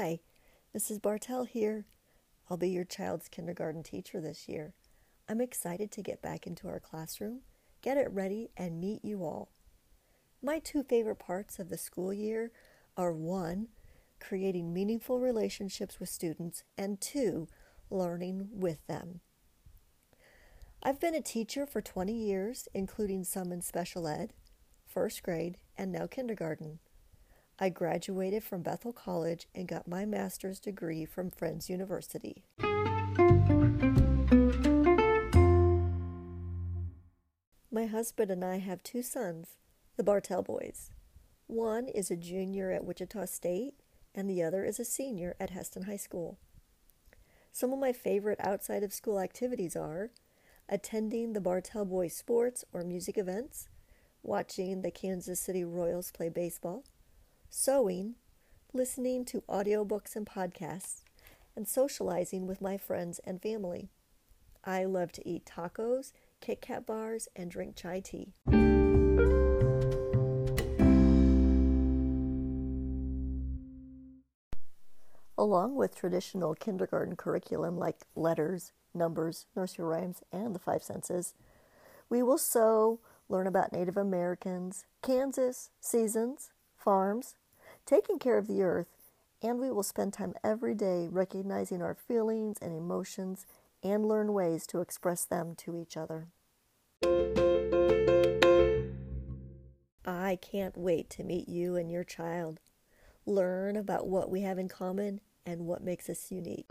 Hi, Mrs. Bartell here. I'll be your child's kindergarten teacher this year. I'm excited to get back into our classroom, get it ready, and meet you all. My two favorite parts of the school year are one, creating meaningful relationships with students, and two, learning with them. I've been a teacher for 20 years, including some in special ed, first grade, and now kindergarten. I graduated from Bethel College and got my master's degree from Friends University. My husband and I have two sons, the Bartell boys. One is a junior at Wichita State, and the other is a senior at Hesston High School. Some of my favorite outside of school activities are attending the Bartell Boys sports or music events, watching the Kansas City Royals play baseball, sewing, listening to audiobooks and podcasts, and socializing with my friends and family. I love to eat tacos, Kit Kat bars, and drink chai tea. Along with traditional kindergarten curriculum like letters, numbers, nursery rhymes, and the five senses, we will sew, learn about Native Americans, Kansas, seasons, farms, taking care of the earth, and we will spend time every day recognizing our feelings and emotions and learn ways to express them to each other. I can't wait to meet you and your child, learn about what we have in common and what makes us unique.